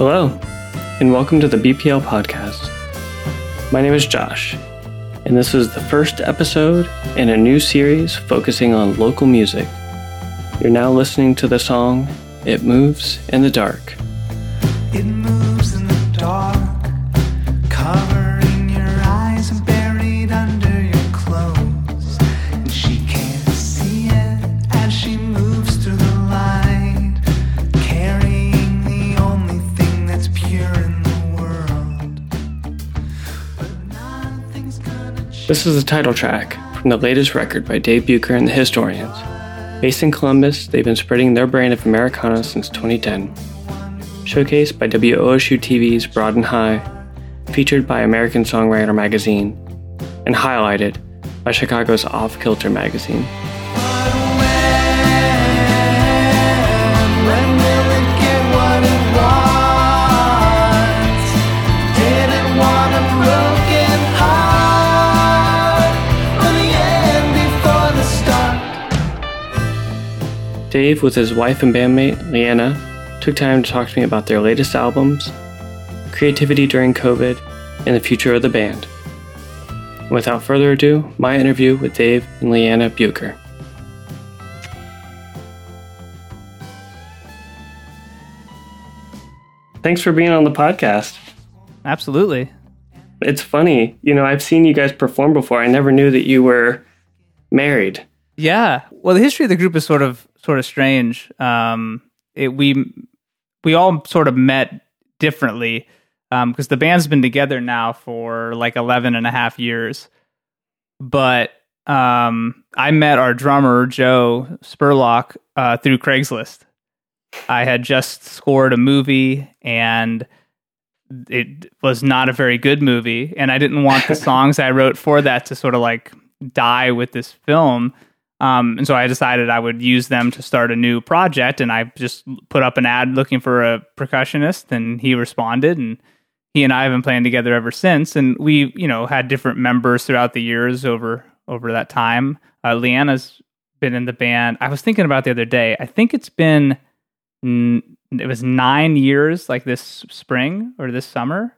Hello, and welcome to the BPL podcast. My name is Josh, and this is the first episode in a new series focusing on local music. You're now listening to the song It Moves in the Dark. This is the title track from the latest record by Dave Bucher and the Historians. Based in Columbus, they've been spreading their brand of Americana since 2010. Showcased by WOSU TV's Broad and High, featured by American Songwriter Magazine, and highlighted by Chicago's Off Kilter magazine. Dave, with his wife and bandmate, Leanna, took time to talk to me about their latest albums, creativity during COVID, and the future of the band. And without further ado, my interview with Dave and Leanna Bucher. Thanks for being on the podcast. Absolutely. It's funny, you know, I've seen you guys perform before. I never knew that you were married. Yeah. Well, the history of the group is sort of sort of strange. Um, it, we we all sort of met differently because the band's been together now for like 11 and a half years. But um, I met our drummer Joe Spurlock uh, through Craigslist. I had just scored a movie and it was not a very good movie and I didn't want the songs I wrote for that to sort of like die with this film. Um, and so I decided I would use them to start a new project and I just put up an ad looking for a percussionist and he responded and he and I have been playing together ever since and we, you know, had different members throughout the years over over that time. Uh, Leanna's been in the band. I was thinking about the other day. I think it's been n- it was 9 years like this spring or this summer.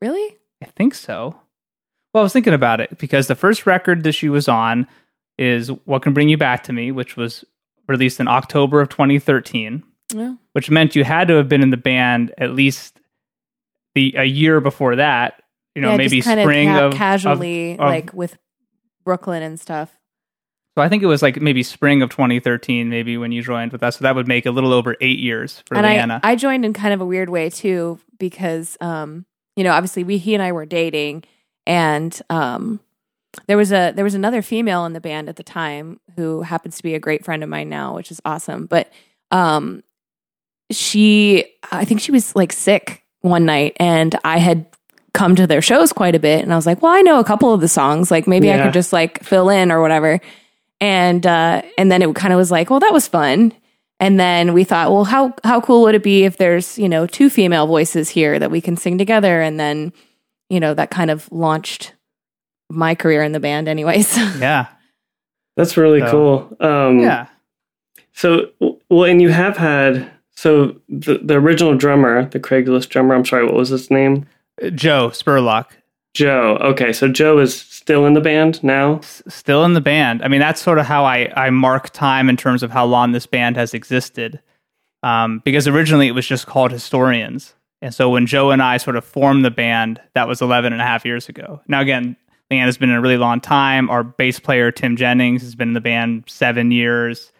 Really? I think so. Well, I was thinking about it because the first record that she was on is What Can Bring You Back to Me, which was released in October of 2013, No. which meant you had to have been in the band at least the a year before that, you know, yeah, maybe spring of ca- of casually, of- of- like with Brooklyn and stuff. So I think it was like maybe spring of 2013, maybe when you joined with us. So that would make a little over eight years for and Leanna. I, I joined in kind of a weird way too, because um, you know, obviously we he and I were dating, and um, there was a there was another female in the band at the time who happens to be a great friend of mine now, which is awesome. But um, she, I think she was like sick one night, and I had come to their shows quite a bit, and I was like, well, I know a couple of the songs, like maybe I could just like fill in or whatever. And uh, and then it kind of was like, well, that was fun. And then we thought, well, how how cool would it be if there's you know two female voices here that we can sing together? And then you know that kind of launched my career in the band, anyways. yeah. That's really So- cool. Um, Yeah. So, well, and you have had so the the original drummer, the Craigslist drummer. I'm sorry, what was his name? Uh, Joe Spurlock. Joe. Okay, so Joe is still in the band now. s- still in the band. I mean, that's sort of how I, I mark time in terms of how long this band has existed. Um, because originally it was just called Historians. And so when Joe and I sort of formed the band, that was 11 and a half years ago. Now, again, Leanne has been in a really long time. Our bass player, Tim Jennings, has been in the band seven years.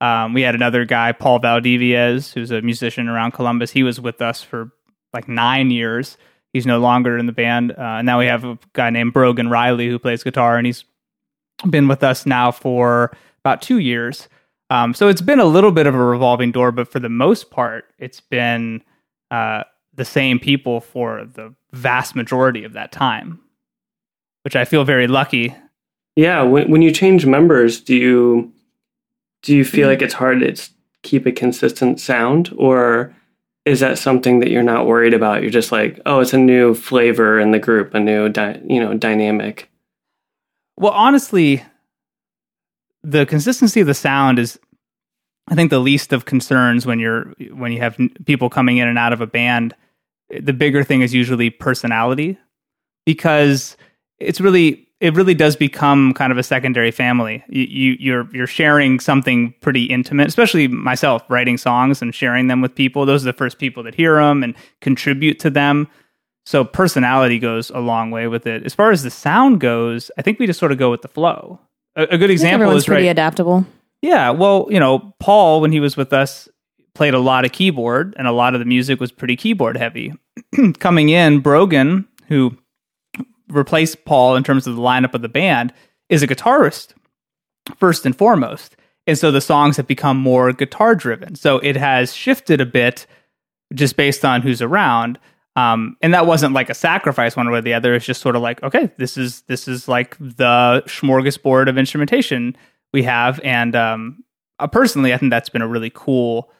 Um, we had another guy, Paul Valdiviez, who's a musician around Columbus. He was with us for like nine years. He's no longer in the band. Uh, and now we have a guy named Brogan Riley who plays guitar, and he's been with us now for about two years. Um, so it's been a little bit of a revolving door, but for the most part, it's been uh, the same people for the vast majority of that time, which I feel very lucky. Yeah. When when you change members, do you do you feel mm-hmm. like it's hard to keep a consistent sound, or is that something that you're not worried about? You're just like, oh, it's a new flavor in the group, a new dy- you know dynamic. Well, honestly, the consistency of the sound is I think the least of concerns when you're when you have people coming in and out of a band. The bigger thing is usually personality, because it's really it really does become kind of a secondary family. You, you you're you're sharing something pretty intimate, especially myself writing songs and sharing them with people. Those are the first people that hear them and contribute to them. So personality goes a long way with it. As far as the sound goes, I think we just sort of go with the flow. A, a good example is right. pretty adaptable. Yeah, well, you know, Paul when he was with us played a lot of keyboard and a lot of the music was pretty keyboard heavy. Coming in, Brogan, who replaced Paul in terms of the lineup of the band, is a guitarist first and foremost. And so the songs have become more guitar driven. So it has shifted a bit just based on who's around. Um, and that wasn't like a sacrifice one way or the other. It's just sort of like, okay, this is this is like the smorgasbord of instrumentation we have. And um, uh, personally, I think that's been a really cool,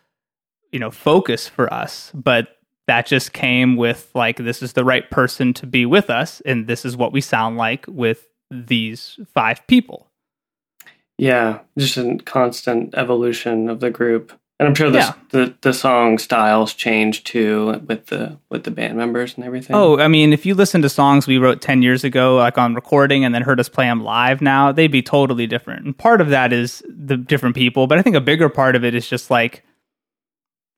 you know, focus for us. But that just came with like, this is the right person to be with us, and this is what we sound like with these five people. Yeah, just a constant evolution of the group. And I'm sure the, Yeah. the the song styles change too with the with the band members and everything. Oh, I mean, if you listen to songs we wrote 10 years ago, like on recording, and then heard us play them live now, they'd be totally different. And part of that is the different people, but I think a bigger part of it is just like,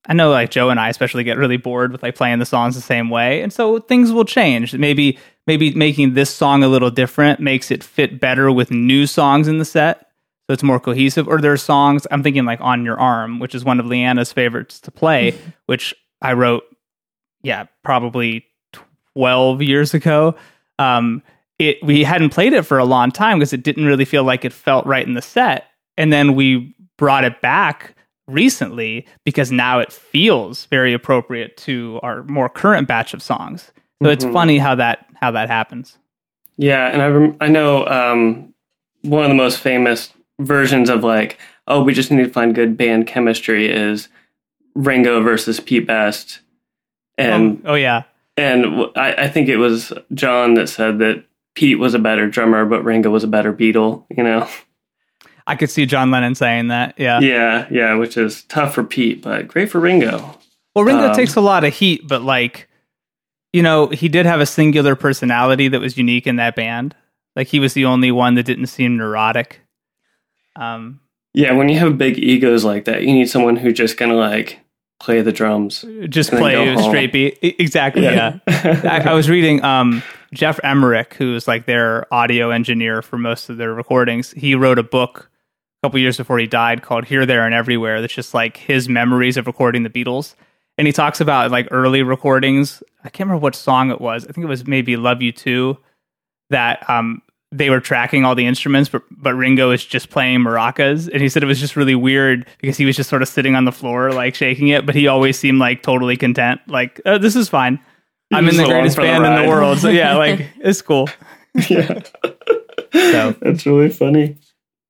I know like Joe and I especially get really bored with like playing the songs the same way. And so things will change. Maybe, maybe making this song a little different makes it fit better with new songs in the set. So it's more cohesive. Or there are songs, I'm thinking like On Your Arm, which is one of Leanna's favorites to play, which I wrote, yeah, probably 12 years ago. Um, it we hadn't played it for a long time because it didn't really feel like it felt right in the set. And then we brought it back recently because now it feels very appropriate to our more current batch of songs. So it's Mhm. funny how that how that happens. Yeah, and I rem- I know um, one of the most famous versions of like, oh, we just need to find good band chemistry is Ringo versus Pete Best, and oh, oh yeah. and I, I think it was John that said that Pete was a better drummer, but Ringo was a better Beatle. You know? I could see John Lennon saying that. Yeah. Yeah, yeah, which is tough for Pete, but great for Ringo. Well, Ringo Um, takes a lot of heat, but like, you know, he did have a singular personality that was unique in that band. Like he was the only one that didn't seem neurotic. Um, Yeah, when you have big egos like that, you need someone who's just gonna like play the drums. just play straight beat. Exactly. Yeah. I, I was reading um, Geoff Emerick, who's like their audio engineer for most of their recordings. He wrote a book a couple years before he died called Here, There, and Everywhere. That's just like his memories of recording the Beatles. And he talks about like early recordings. I can't remember what song it was. I think it was maybe Love You To. That um, they were tracking all the instruments, but but Ringo is just playing maracas, and he said it was just really weird because he was just sort of sitting on the floor like shaking it, but he always seemed like totally content, like oh, this is fine. I'm in the greatest for the band in the world, so yeah, like it's cool. yeah. So- That's really funny.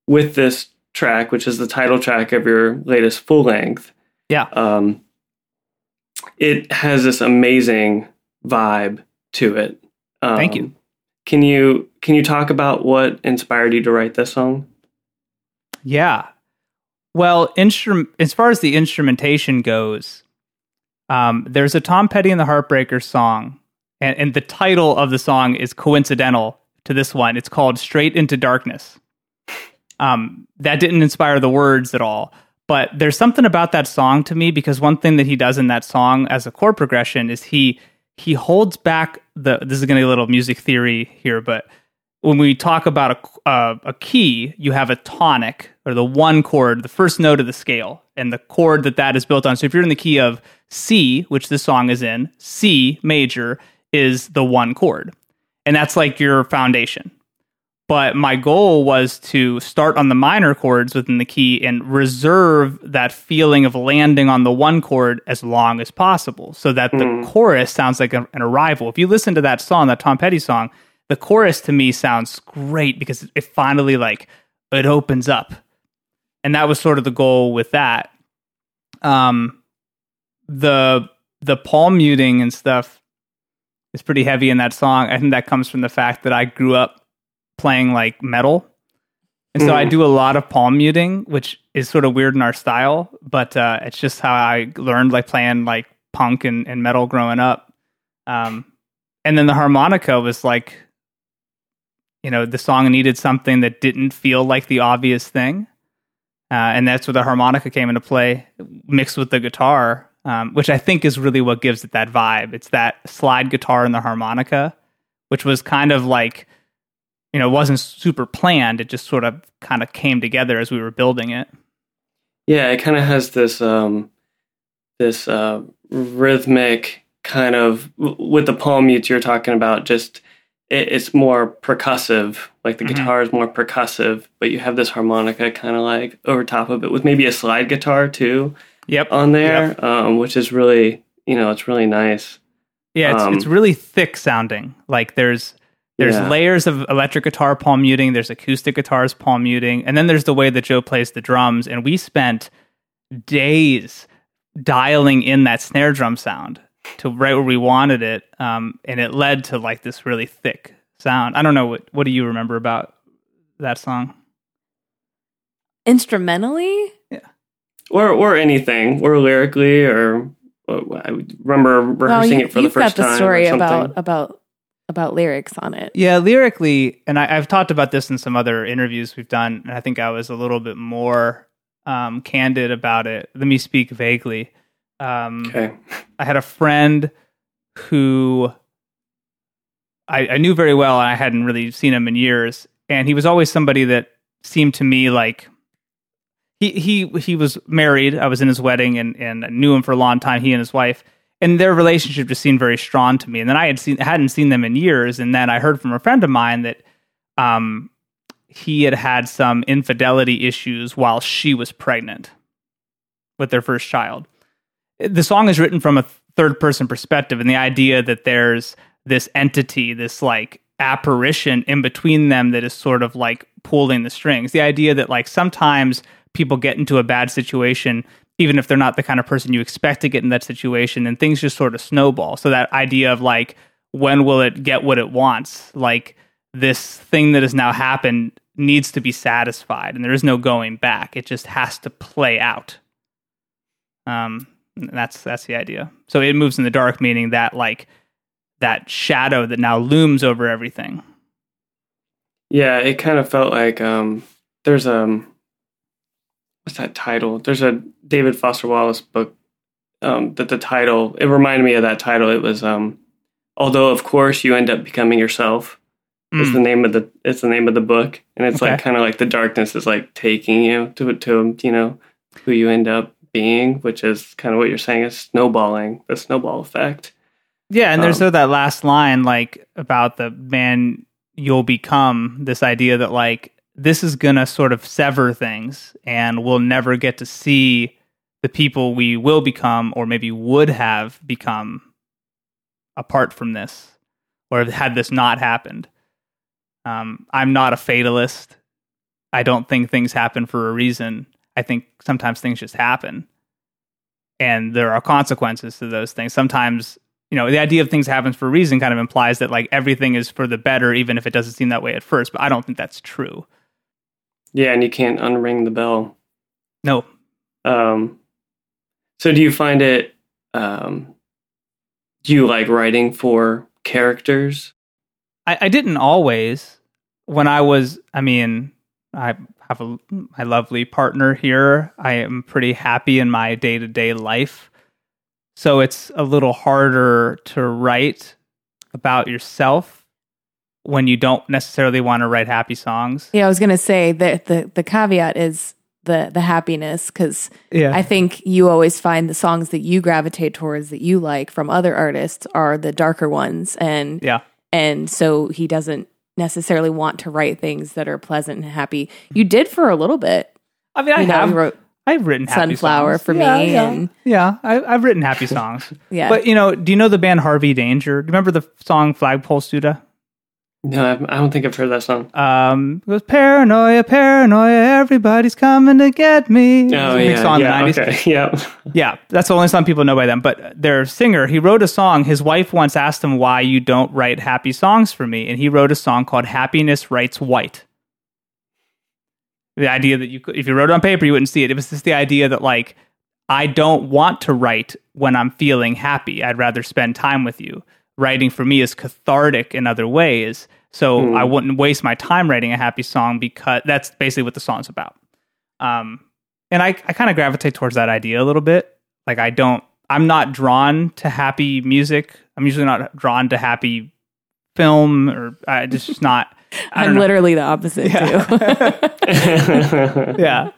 With this track, which is the title track of your latest full length, Yeah, um, it has this amazing vibe to it. Um, Thank you. Can you can you talk about what inspired you to write this song? yeah. Well, instrum- as far as the instrumentation goes, um, there's a Tom Petty and the Heartbreakers song, and, and the title of the song is coincidental to this one. It's called "Straight into Darkness." Um, that didn't inspire the words at all, but there's something about that song to me because one thing that he does in that song as a chord progression is he he holds back the. This is going to be a little music theory here, but when we talk about a, uh, a key, you have a tonic or the one chord, the first note of the scale, and the chord that that is built on. So if you're in the key of C, which this song is in, C major is the one chord, and that's like your foundation. But my goal was to start on the minor chords within the key and reserve that feeling of landing on the one chord as long as possible so that the chorus sounds like a- an arrival. If you listen to that song, that Tom Petty song, the chorus to me sounds great because it finally like it opens up. And that was sort of the goal with that. Um the the palm muting and stuff is pretty heavy in that song. I think that comes from the fact that I grew up playing like metal And so I Mhm. do a lot of palm muting, which is sort of weird in our style, but uh, it's just how I learned like playing like punk and, and metal growing up. Um, and then the harmonica was like, you know, the song needed something that didn't feel like the obvious thing. Uh, and that's where the harmonica came into play, mixed with the guitar, um, which I think is really what gives it that vibe. It's that slide guitar and the harmonica, which was kind of like, you know, it wasn't super planned. It just sort of kind of came together as we were building it. Yeah, it kind of has this um, this uh, rhythmic kind of with the palm mutes you're talking about. Just it, it's more percussive, like the Mhm. guitar is more percussive, but you have this harmonica kind of like over top of it with maybe a slide guitar too Yep. on there, um, which is really you know it's really nice. Yeah, it's, Um, it's really thick sounding. Like there's there's Yeah. layers of electric guitar palm muting, there's acoustic guitars palm muting, and then there's the way that Joe plays the drums. And we spent days dialing in that snare drum sound to right where we wanted it, um, and it led to like this really thick sound. I don't know what what do you remember about that song? Instrumentally, Yeah. or or anything, or lyrically, or uh, I remember rehearsing you, it for the first time. you've first got the time. story about about about lyrics on it. Yeah, lyrically, and I, I've talked about this in some other interviews we've done, and I think I was a little bit more um, candid about it. Let me speak vaguely. Um, okay. I had a friend who I, I knew very well, and I hadn't really seen him in years, and he was always somebody that seemed to me like he he he was married. I was in his wedding, and and I knew him for a long time. He and his wife, and their relationship just seemed very strong to me. And then I had seen hadn't seen them in years, and then I heard from a friend of mine that um he had had some infidelity issues while she was pregnant with their first child. The song is written from a third person perspective, and the idea that there's this entity, this like apparition in between them that is sort of like pulling the strings. The idea that like sometimes people get into a bad situation even if they're not the kind of person you expect to get in that situation and things just sort of snowball. So that idea of like when will it get what it wants? Like this thing that has now happened needs to be satisfied and there is no going back. It just has to play out. Um that's that's the idea. So it moves in the dark meaning that like that shadow that now looms over everything. Yeah, it kind of felt like um, there's um, what's that title? There's a David Foster Wallace book um, that the title it reminded me of that title. It was um, although of course you end up becoming yourself. Is Mm. the name of the it's the name of the book, and it's like kind of like the darkness is like taking you to to you know who you end up being, which is kind of what you're saying is snowballing, the snowball effect. Yeah, and there's Um, so that last line like about the man you'll become this idea that like this is going to sort of sever things and we'll never get to see the people we will become or maybe would have become apart from this or had this not happened. Um, I'm not a fatalist. I don't think things happen for a reason. I think sometimes things just happen. And there are consequences to those things. Sometimes you know the idea of things happens for a reason kind of implies that like everything is for the better even if it doesn't seem that way at first but i don't think that's true Yeah, and you can't unring the bell. no Um, so do you find it? Um, do you like writing for characters? I, I didn't always when i was i mean i have a my lovely partner here i am pretty happy in my day-to-day life so it's a little harder to write about yourself when you don't necessarily want to write happy songs Yeah, I was gonna say that the the caveat is the the happiness because yeah I think you always find the songs that you gravitate towards that you like from other artists are the darker ones, and yeah and so he doesn't necessarily want to write things that are pleasant and happy. You did for a little bit. i mean i you know, have wrote I've written happy Sunflower songs. for Yeah, me, yeah. and Yeah, I, I've written happy songs. yeah, But you know, do you know the band Harvey Danger? Do you remember the song Flagpole Sitta? No, I've, don't think I've heard that song. Um, it was paranoia, paranoia. Everybody's coming to get me. Oh a big yeah, in yeah, the 90s. okay, yeah. Yeah, that's the only song people know by them. But their singer, he wrote a song. His wife once asked him why you don't write happy songs for me, and he wrote a song called "Happiness Writes White." The idea that you could, if you wrote it on paper, you wouldn't see it. It was just the idea that like I don't want to write when I'm feeling happy. I'd rather spend time with you. Writing for me is cathartic in other ways. So I wouldn't waste my time writing a happy song because that's basically what the song's about. Um, and I, I kind of gravitate towards that idea a little bit. Like I don't, I'm not drawn to happy music. I'm usually not drawn to happy film or I just just not. I I'm know. literally the opposite too. yeah,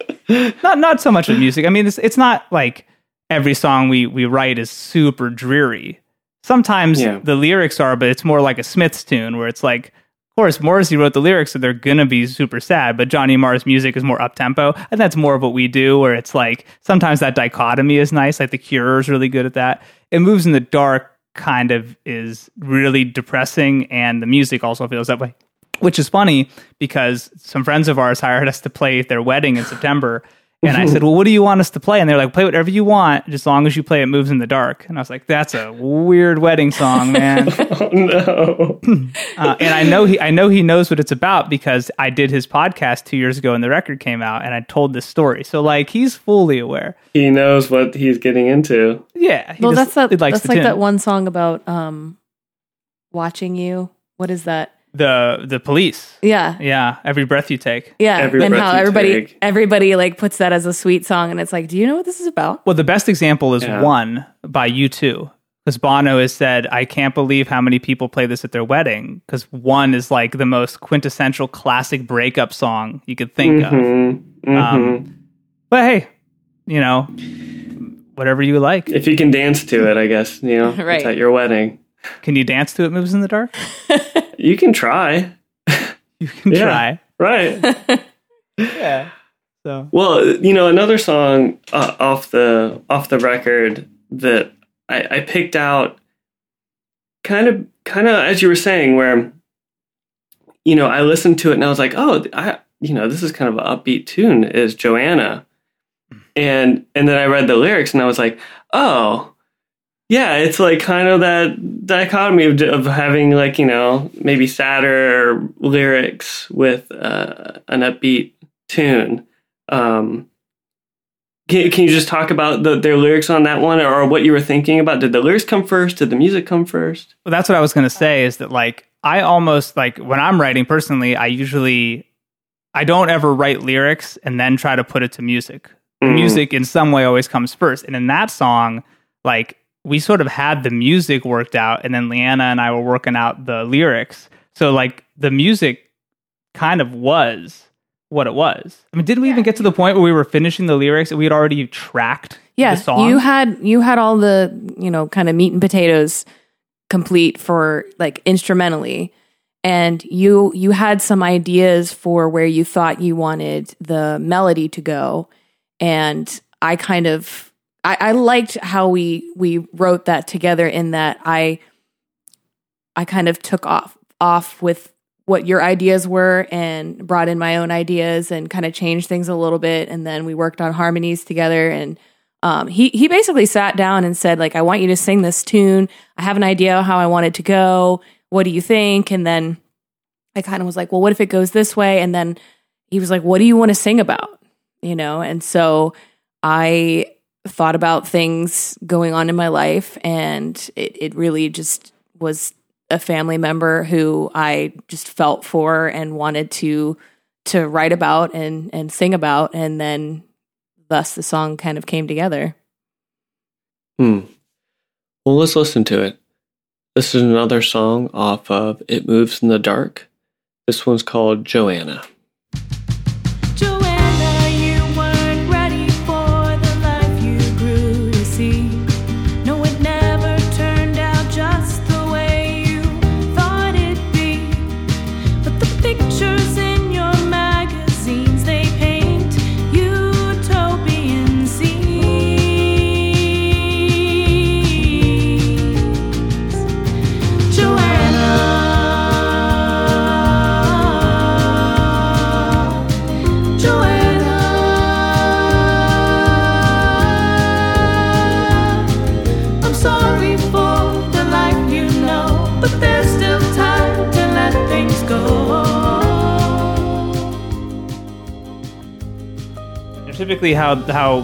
not not so much with music. I mean, it's it's not like every song we we write is super dreary. Sometimes Yeah. the lyrics are, but it's more like a Smiths tune where it's like, of course, Morrissey wrote the lyrics, so they're gonna be super sad. But Johnny Marr's music is more up tempo, and that's more of what we do. Where it's like sometimes that dichotomy is nice. Like The Cure is really good at that. It moves in the dark kind of is really depressing, and the music also feels that way which is funny because some friends of ours hired us to play their wedding in September. And I said, Well, what do you want us to play? And they're like, Play whatever you want, just as long as you play It Moves in the Dark. And I was like, That's a weird wedding song, man. oh no. uh, and I know he I know he knows what it's about because I did his podcast two years ago and the record came out and I told this story. So like he's fully aware. He knows what he's getting into. Yeah. well, just- that's that. That's like tune. that one song about um, watching you. What is that? The the police. Yeah, Yeah. Every breath you take. yeah, Every and how everybody take. everybody like puts that as a sweet song, and it's like, do you know what this is about? Well, the best example is Yeah. One by U2. Because Bono has said, I can't believe how many people play this at their wedding. Because One is like the most quintessential classic breakup song you could think of. Mhm, mhm. Um, but hey, you know, whatever you like. if you can dance to it, I guess you know Right. it's at your wedding. Can you dance to It Moves in the Dark? You can try, You can Yeah. try. right? Yeah. So Well, you know, another song uh, off the off the record that I, I picked out, kind of, kind of as you were saying, where you know I listened to it and I was like, oh, I, you know, this is kind of an upbeat tune. Is Joanna, and and then I read the lyrics and I was like, oh. Yeah, it's like kind of that dichotomy of, of having like you know maybe sadder lyrics with uh, an upbeat tune. Um, can, can you just talk about the, their lyrics on that one or what you were thinking about? Did the lyrics come first? Did the music come first? Well, that's what I was going to say is that like I almost like when I'm writing personally, I usually I don't ever write lyrics and then try to put it to music. Mm. Music in some way always comes first. And in that song, like we sort of had the music worked out and then Leanna and I were working out the lyrics. So like the music kind of was what it was. I mean, did we even get to the point where we were finishing the lyrics and we had already tracked Yeah, the song? you had you had all the you know kind of meat and potatoes complete for like instrumentally, and you you had some ideas for where you thought you wanted the melody to go, and I kind of I, I liked how we we wrote that together in that I I kind of took off off with what your ideas were and brought in my own ideas and kind of changed things a little bit and then we worked on harmonies together and um, he he basically sat down and said like I want you to sing this tune. I have an idea how I want it to go. What do you think? And then I kind of was like, well, what if it goes this way? And then he was like, what do you want to sing about? You know, and so I thought about things going on in my life and it, it really just was a family member who I just felt for and wanted to to write about and and sing about and then thus the song kind of came together. Hmm. Well, let's listen to it. This is another song off of It Moves in the Dark. This one's called Joanna. Joanna, typically how how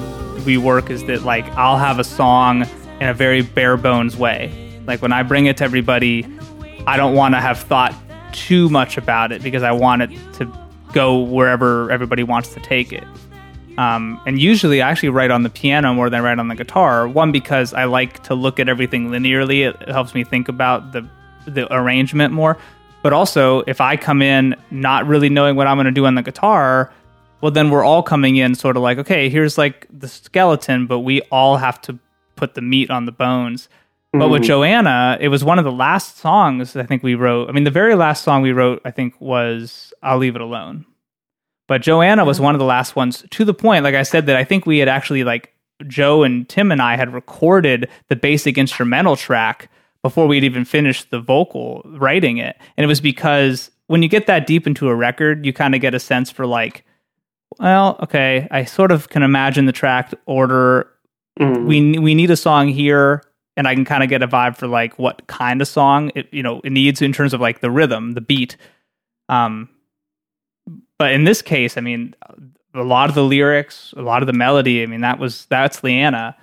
we work is that like I'll have a song in a very bare bones way. Like when I bring it to everybody, I don't want to have thought too much about it because I want it to go wherever everybody wants to take it. Um, and usually I actually write on the piano more than I write on the guitar. One because I like to look at everything linearly. It, helps me think about the the arrangement more. But also, if I come in not really knowing what I'm going to do on the guitar, well, then we're all coming in sort of like, okay, here's like the skeleton, but we all have to put the meat on the bones. But with mm-hmm. Joanna, it was one of the last songs I think we wrote. I mean, the very last song we wrote, I think, was I'll Leave It Alone. But Joanna was mm-hmm. one of the last ones to the point, like I said, that I think we had actually, like, Joe and Tim and I had recorded the basic instrumental track before we'd even finished the vocal writing it. And it was because when you get that deep into a record, you kind of get a sense for, like, well, okay, I sort of can imagine the track order. We we need a song here, and I can kind of get a vibe for like what kind of song it you know it needs in terms of like the rhythm, the beat. Um, but in this case, I mean, a lot of the lyrics, a lot of the melody. I mean, that was that's Leanna,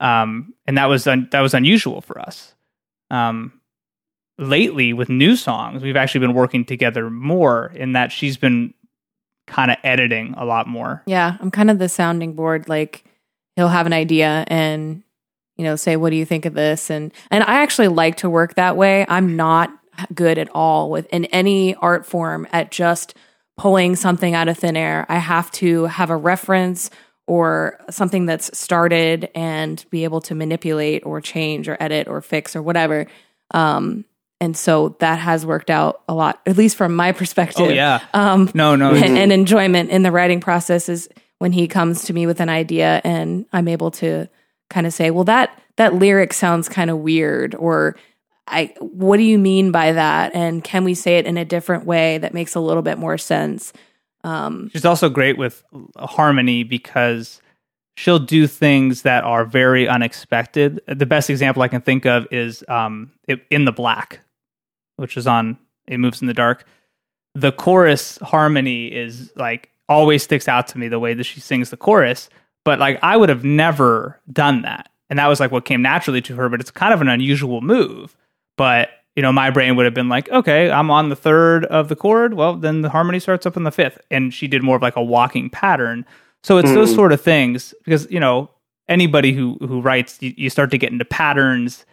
um, and that was un- that was unusual for us. Um, lately, with new songs, we've actually been working together more in that she's been kind of editing a lot more. Yeah, I'm kind of the sounding board. Like he'll have an idea and you know say, "What do you think of this?" and and I actually like to work that way. I'm not good at all with in any art form at just pulling something out of thin air. I have to have a reference or something that's started and be able to manipulate or change or edit or fix or whatever. Um, and so that has worked out a lot, at least from my perspective. Oh yeah, Um, no, no, and, and enjoyment in the writing process is when he comes to me with an idea and I'm able to kind of say, well, that that lyric sounds kind of weird, or I, what do you mean by that? And can we say it in a different way that makes a little bit more sense? Um, She's also great with harmony because she'll do things that are very unexpected. The best example I can think of is um, In the Black, which is on It Moves in the Dark. The chorus harmony is like always sticks out to me the way that she sings the chorus. But like I would have never done that. And that was like what came naturally to her, but it's kind of an unusual move. But you know, my brain would have been like, okay, I'm on the third of the chord. Well, then the harmony starts up in the fifth. And she did more of like a walking pattern. So it's those mm. sort of things because, you know, anybody who, who writes, you, you start to get into patterns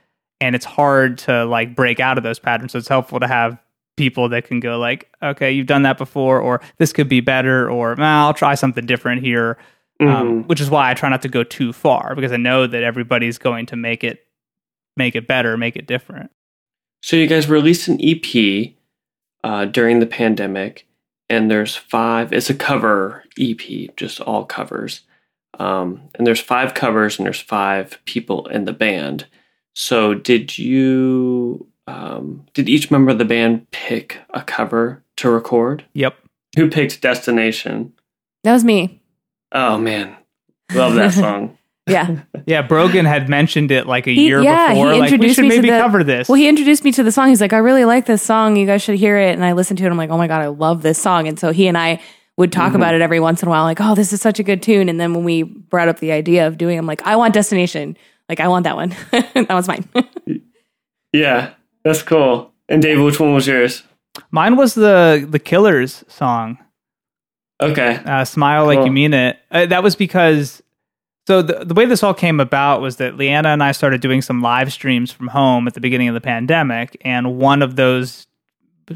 and it's hard to like break out of those patterns. So it's helpful to have people that can go like, okay, you've done that before, or this could be better, or "Nah, I'll try something different here. Um, which is why I try not to go too far because I know that everybody's going to make it make it better, make it different. So you guys released an EP uh, during the pandemic, and there's five. It's a cover EP, just all covers. Um, and there's five covers, and there's five people in the band. So did you? Um, did each member of the band pick a cover to record? Yep. Who picked Destination? that was me. Oh man, love that song. Yeah. Yeah, Brogan had mentioned it like a He- year yeah, before. he Like we introduced should me to maybe the- cover this. Well, he introduced me to the song. He's like, I really like this song. You guys should hear it. And I listened to it. I'm like, oh my God, I love this song. And so he and I would talk about it every once in a while, like, oh, this is such a good tune. And then when we brought up the idea of doing, I'm like, I want Destination. Like, I want that one. that one's mine. Yeah, that's cool. And Dave, which one was yours? Mine was the the Killers song. Okay. uh, smile like you mean it. Uh, that was because so the the way this all came about was that Leanna and I started doing some live streams from home at the beginning of the pandemic, and one of those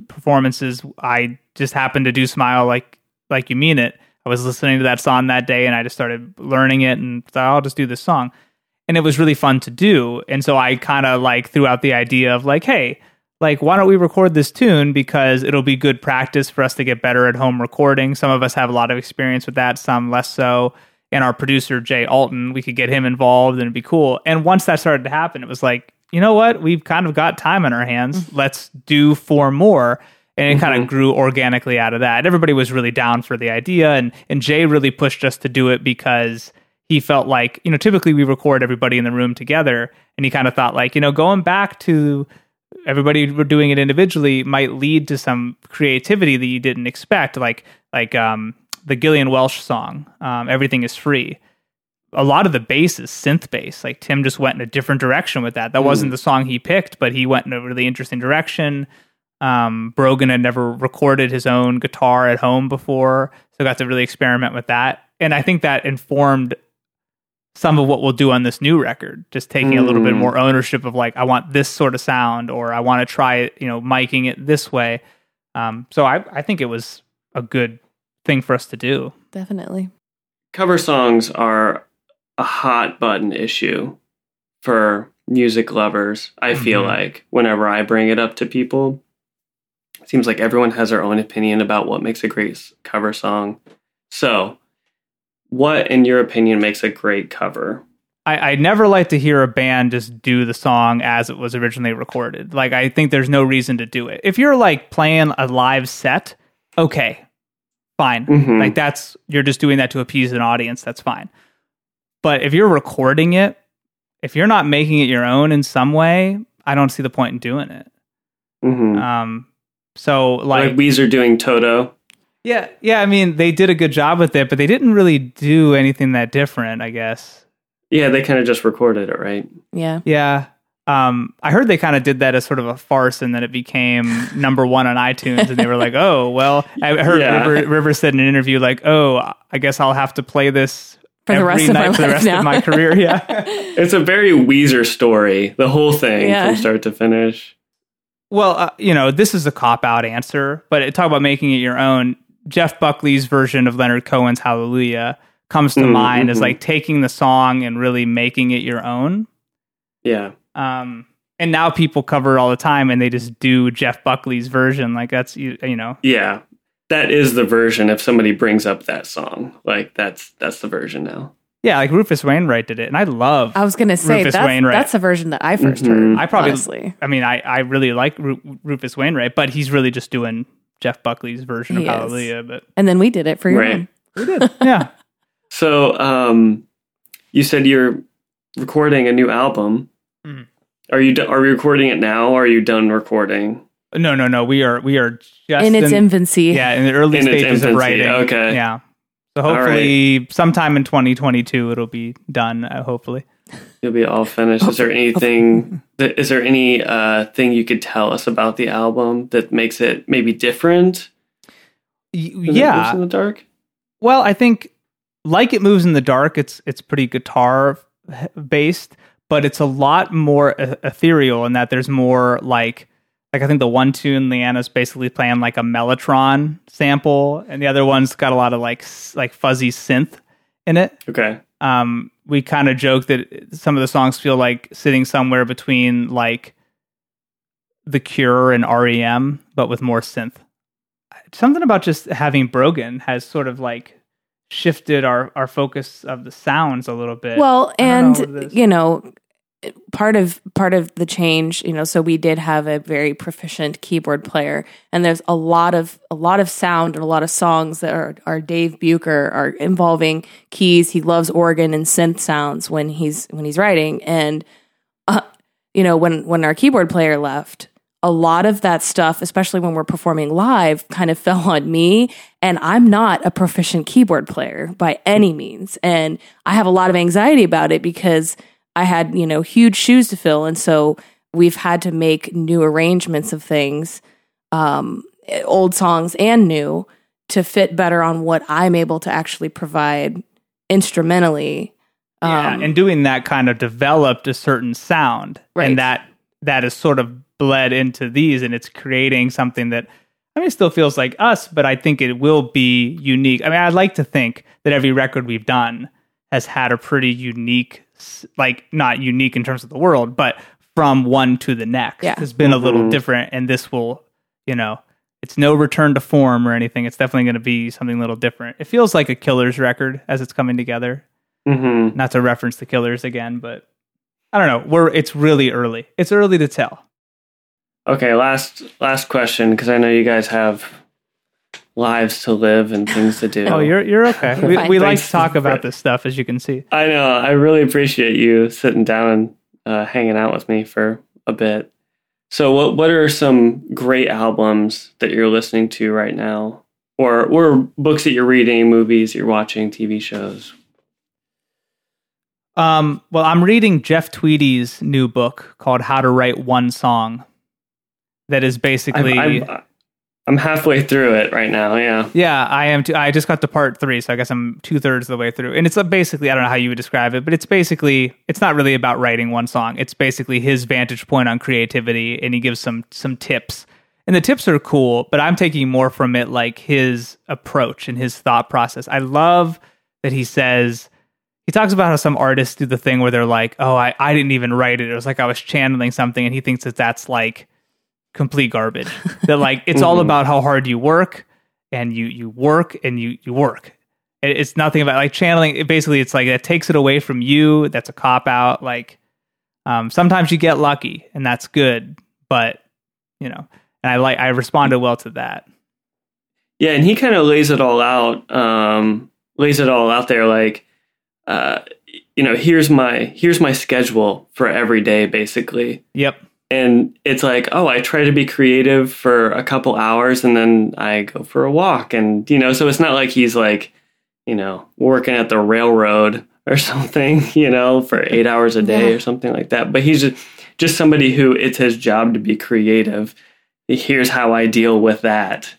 performances, I just happened to do smile like like you mean it. I was listening to that song that day, and I just started learning it, and thought I'll just do this song, and it was really fun to do. And so I kind of like threw out the idea of like, hey. Like, why don't we record this tune? Because it'll be good practice for us to get better at home recording. Some of us have a lot of experience with that, some less so. And our producer, Jay Alton, we could get him involved and it'd be cool. And once that started to happen, it was like, you know what? We've kind of got time on our hands. Mm-hmm. Let's do four more. And it kind of mm-hmm. grew organically out of that. Everybody was really down for the idea. And, and Jay really pushed us to do it because he felt like, you know, typically we record everybody in the room together. And he kind of thought, like, you know, going back to everybody doing it individually might lead to some creativity that you didn't expect like like um the Gillian Welch song, um, "Everything Is Free." A lot of the bass is synth bass. Like Tim just went in a different direction with that. That wasn't the song he picked, but he went in a really interesting direction. Um, Brogan had never recorded his own guitar at home before, so got to really experiment with that. And I think that informed some of what we'll do on this new record, just taking a little bit Mm. more ownership of like, I want this sort of sound, or I want to try it, you know, miking it this way. Um, so I, I think it was a good thing for us to do. Definitely. Cover songs are a hot button issue for music lovers. I feel Mhm. like whenever I bring it up to people, it seems like everyone has their own opinion about what makes a great cover song. So, what, in your opinion, makes a great cover? I, I never like to hear a band just do the song as it was originally recorded. Like I think there's no reason to do it. If you're like playing a live set, okay, fine. Mhm. Like that's you're just doing that to appease an audience. That's fine. But if you're recording it, if you're not making it your own in some way, I don't see the point in doing it. hmm Um, so like, like, Weezer doing Toto. Yeah, yeah. I mean, they did a good job with it, but they didn't really do anything that different. I guess. Yeah, they kind of just recorded it, right? Yeah. Yeah. Um, I heard they kind of did that as sort of a farce, and then it became number one on iTunes. And they were like, "Oh, well." I heard Yeah. River, River said in an interview, like, "Oh, I guess I'll have to play this For the every rest of night my for the rest now." of my career." Yeah, It's a very Weezer story, the whole thing Yeah. from start to finish. Well, uh, you know, this is a cop out answer, but it, talk about making it your own. Jeff Buckley's version of Leonard Cohen's Hallelujah comes to Mm, mind as mhm. like taking the song and really making it your own. Yeah. Um, and now people cover it all the time, and they just do Jeff Buckley's version. Like that's you, you know, Yeah. That is the version if somebody brings up that song. Like that's that's the version now. yeah, like Rufus Wainwright did it, and I love. I was gonna say Rufus that's, Wainwright. that's the version that I 1st Mhm. heard. I probably- honestly. I mean, I I really like Ru- Rufus Wainwright, but he's really just doing Jeff Buckley's version He of is. Hallelujah. But And then we did it for your Right. own. we did, yeah. So um you said you're recording a new album. Mhm. Are you do- are we recording it now or are you done recording? No, no, no. We are we are just in its infancy. yeah in the early In stages of writing. okay. yeah. So All hopefully, sometime in 2022, it'll be done. Uh, hopefully, You'll be all finished. Is there anything is there any uh thing you could tell us about the album that makes it maybe different? Y- than It yeah. Moves in the dark? Well, I think like it moves in the dark, it's it's pretty guitar based, but it's a lot more ethereal in that there's more like like I think the one tune Leanna's basically playing like a mellotron sample, and the other one's got a lot of like like fuzzy synth in it. Okay. Um, we kind of joke that some of the songs feel like sitting somewhere between like The Cure and REM, but with more synth. Something about just having Brogan has sort of like shifted our, our focus of the sounds a little bit. Well, don't know and you know, part of part of the change, you know, so we did have a very proficient keyboard player, and there's a lot of a lot of sound and a lot of songs that are are Dave Bucher are involving keys. He loves organ and synth sounds when he's when he's writing, and uh, you know, when when our keyboard player left. A lot of that stuff, especially when we're performing live, kind of fell on me. And I'm not a proficient keyboard player by any means. And I have a lot of anxiety about it because I had, you know, huge shoes to fill. And so we've had to make new arrangements of things, um, old songs and new, to fit better on what I'm able to actually provide instrumentally. yeah, Um, and doing that kind of developed a certain sound, Right. and that that is sort of bled into these, and it's creating something that I mean, it still feels like us, but I think it will be unique. I mean, I'd like to think that every record we've done has had a pretty unique, like not unique in terms of the world, but from one to the next, Yeah. has been a little Mhm. different, and this will, you know. It's no return to form or anything. It's definitely going to be something a little different. It feels like a Killers record as it's coming together hmm not to reference the killers again, but I don't know. We're it's really early. It's early to tell. Okay, last last question because I know you guys have lives to live and things to do. Oh, you're you're okay. We, we like to talk about this stuff, as you can see. I know. I really appreciate you sitting down and uh, hanging out with me for a bit. So, what what are some great albums that you're listening to right now? or or books that you're reading, movies you're watching, TV shows. Um, well, I'm reading Jeff Tweedy's new book called How to Write One Song. That is basically, I'm, I'm, I'm halfway through it right now. Yeah. yeah, I am. Too, I just got to part three, so I guess I'm two thirds of the way through. And it's basically, I don't know how you would describe it, but it's basically, it's not really about writing one song. It's basically his vantage point on creativity, and he gives some some tips. And the tips are cool, but I'm taking more from it like his approach and his thought process. I love that he says he talks about how some artists do the thing where they're like, "Oh, I, I didn't even write it. It was like I was channeling something," and he thinks that that's like complete garbage. that like it's all Mhm. about how hard you work, and you you work and you you work. It- It's nothing about like channeling. It basically, it's like it takes it away from you. That's a cop out. Like um, sometimes you get lucky, and that's good. But you know, and I like I responded well to that. Yeah, and he kind of lays it all out. Um, lays it all out there, like, uh, you know, here's my here's my schedule for every day, basically. Yep. And it's like, oh, I try to be creative for a couple hours, and then I go for a walk, and you know, so it's not like he's like, you know, working at the railroad or something, you know, for eight hours a day Yeah. or something like that. But he's just, just somebody who it's his job to be creative. Here's how I deal with that.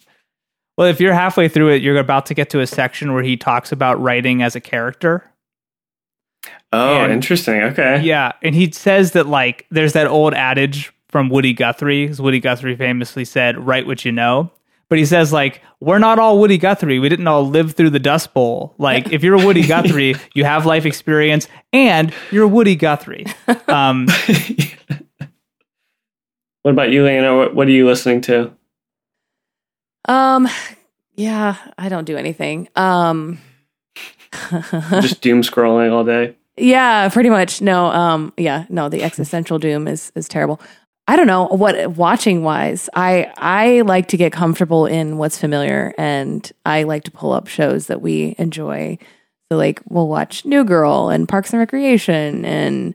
Well, if you're halfway through it, you're about to get to a section where he talks about writing as a character. Oh, And- interesting. Okay. Yeah, and he says that like there's that old adage from Woody Guthrie, because Woody Guthrie famously said, "Write what you know." But he says like we're not all Woody Guthrie. We didn't all live through the Dust Bowl. Like if you're a Woody Guthrie, you have life experience, and you're Woody Guthrie. Um, What about you, Lana? What, what are you listening to? Um, yeah, I don't do anything. Um, Just doom scrolling all day. yeah, pretty much. No, um, yeah, no, the existential doom is is terrible. I don't know what watching wise. I I like to get comfortable in what's familiar, and I like to pull up shows that we enjoy. So like we'll watch New Girl and Parks and Recreation and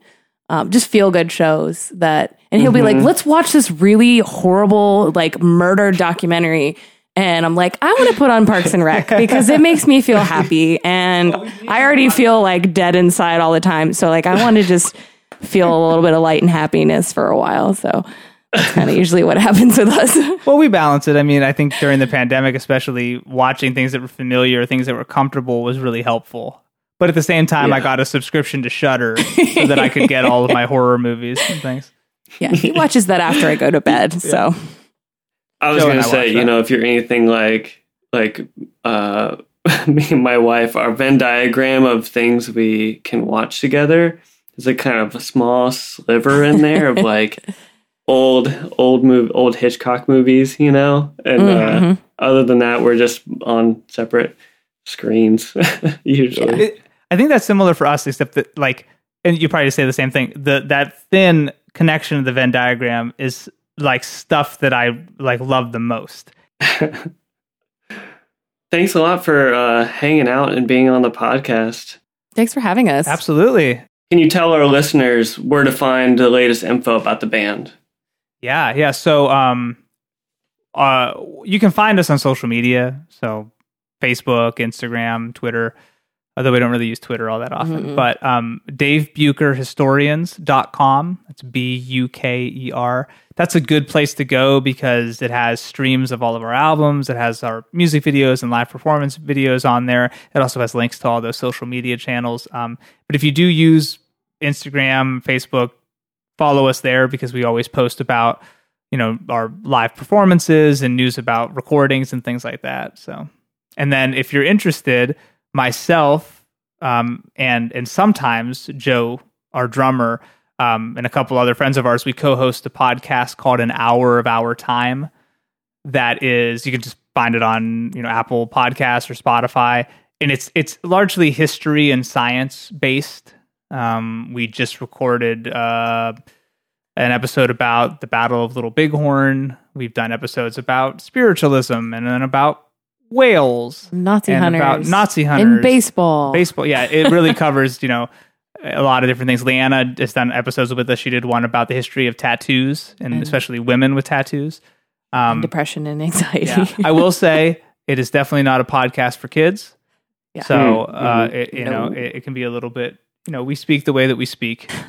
um, just feel good shows that. And he'll be like, Mhm. "Let's watch this really horrible like murder documentary." And I'm like, I want to put on Parks and Rec because it makes me feel happy, and oh, I already feel like dead inside all the time. So like, I want to just feel a little bit of light and happiness for a while. So that's kind of usually what happens with us. well, we balance it. I mean, I think during the pandemic, especially watching things that were familiar, things that were comfortable, was really helpful. But at the same time, I got a subscription to Shudder so that I could get all of my horror movies and things. yeah, he watches that after I go to bed. So I was going to say, you know, if you're anything like like uh, me and my wife, our Venn diagram of things we can watch together is a kind of a small sliver in there of like old old move old Hitchcock movies, you know. And uh, Mhm. other than that, we're just on separate screens usually. It, I think that's similar for us, except that like, and you probably say the same thing. The that thin connection of the Venn diagram is like stuff that I like love the most. Thanks a lot for uh, hanging out and being on the podcast. thanks for having us. Absolutely. Can you tell our listeners where to find the latest info about the band? Yeah, yeah. So, um, uh, you can find us on social media. So, Facebook, Instagram, Twitter. Although we don't really use Twitter all that often, Mm-mm. but um, DaveBukerHistorians. That's B U K E R. That's a good place to go because it has streams of all of our albums. It has our music videos and live performance videos on there. It also has links to all those social media channels. Um, but if you do use Instagram, Facebook, follow us there because we always post about you know our live performances and news about recordings and things like that so and then if you're interested myself um, and and sometimes joe our drummer um, and a couple other friends of ours we co-host a podcast called an hour of our time. That is you can just find it on you know apple podcasts or spotify. And it's it's largely history and science based. Um, we just recorded uh, an episode about the Battle of Little Bighorn. We've done episodes about spiritualism and then about whales Nazi and hunters. about Nazi hunters And baseball. Baseball, yeah, it really covers you know a lot of different things. Leanna has done episodes with us. She did one about the history of tattoos and And- especially women with tattoos. Um, Depression and anxiety. yeah, I will say it is definitely not a podcast for kids. Yeah. So Hmm, uh, mhm. it, you know, it, it can be a little bit. You know, we speak the way that we speak.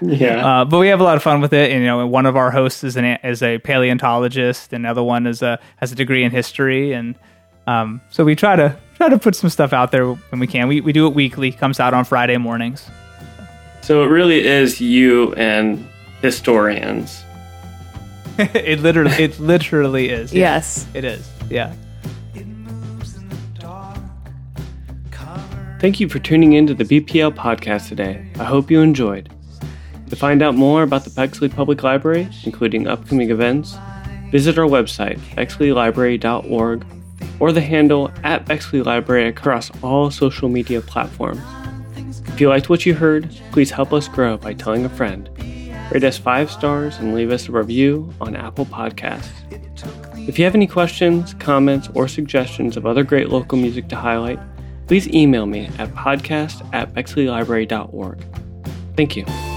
Yeah. Uh, but we have a lot of fun with it. And, you know, one of our hosts is an is a paleontologist, and another one is a has a degree in history, and um, so we try to try to put some stuff out there when we can. We we do it weekly. Comes out on Friday mornings. so it really is you and historians. it literally it literally is. Yeah, Yes. it is. Yeah. It moves in the dark, covered Thank you for tuning in to the BPL podcast today. I hope you enjoyed. To find out more about the Bexley Public Library, including upcoming events, visit our website, bexleylibrary.org, or the handle at Bexley Library across all social media platforms. If you liked what you heard, please help us grow by telling a friend. Rate us five stars and leave us a review on Apple Podcasts. If you have any questions, comments, or suggestions of other great local music to highlight, please email me at podcast at bexleylibrary.org. Thank you.